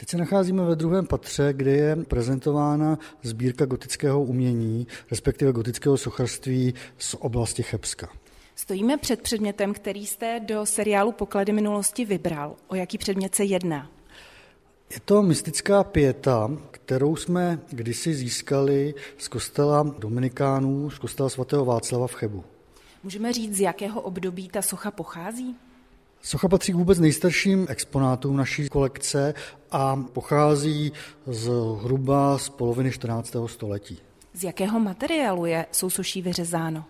Teď se nacházíme ve druhém patře, kde je prezentována sbírka gotického umění, respektive gotického sochařství z oblasti Chebska. Stojíme před předmětem, který jste do seriálu Poklady minulosti vybral. O jaký předmět se jedná? Je to mystická pěta, kterou jsme kdysi získali z kostela Dominikánů, z kostela svatého Václava v Chebu. Můžeme říct, z jakého období ta socha pochází? Socha patří k vůbec nejstarším exponátům naší kolekce a pochází z hruba z poloviny 14. století. Z jakého materiálu je sousoší vyřezáno?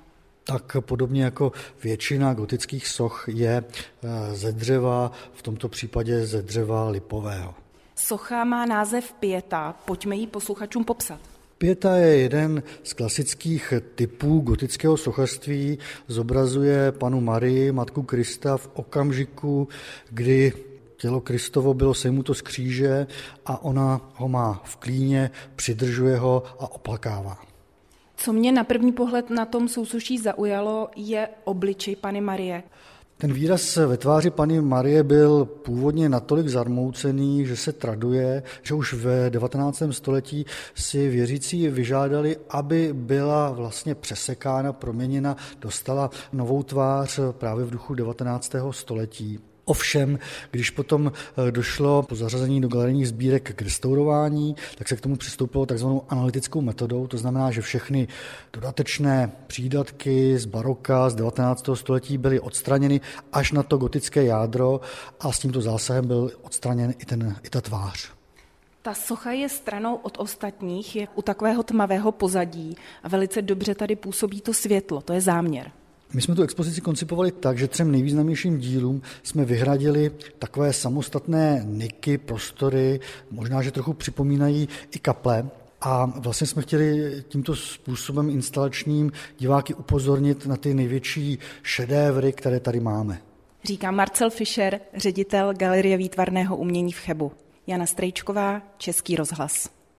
Tak podobně jako většina gotických soch je eh, ze dřeva, v tomto případě ze dřeva lipového. Socha má název Pieta, pojďme ji posluchačům popsat. Pieta je jeden z klasických typů gotického sochařství. Zobrazuje panu Marii, matku Krista v okamžiku, kdy tělo Kristovo bylo sejmuto z kříže a ona ho má v klíně, přidržuje ho a oplakává. Co mě na první pohled na tom sousuší zaujalo, je obličej Pany Marie. Ten výraz ve tváři paní Marie byl původně natolik zarmoucený, že se traduje, že už v 19. století si věřící vyžádali, aby byla vlastně přesekána, proměněna, dostala novou tvář právě v duchu 19. století. Ovšem, když potom eh, došlo po zařazení do galerijních sbírek k restaurování, tak se k tomu přistoupilo takzvanou analytickou metodou, to znamená, že všechny dodatečné přídatky z baroka z 19. století byly odstraněny až na to gotické jádro a s tímto zásahem byl odstraněn i, ten, i ta tvář. Ta socha je stranou od ostatních, je u takového tmavého pozadí a velice dobře tady působí to světlo, to je záměr. My jsme tu expozici koncipovali tak, že třem nejvýznamnějším dílům jsme vyhradili takové samostatné niky, prostory, možná, že trochu připomínají i kaple, a vlastně jsme chtěli tímto způsobem instalačním diváky upozornit na ty největší šedévry, které tady máme. Říká Marcel Fischer, ředitel Galerie výtvarného umění v Chebu. Jana Strejčková, Český rozhlas.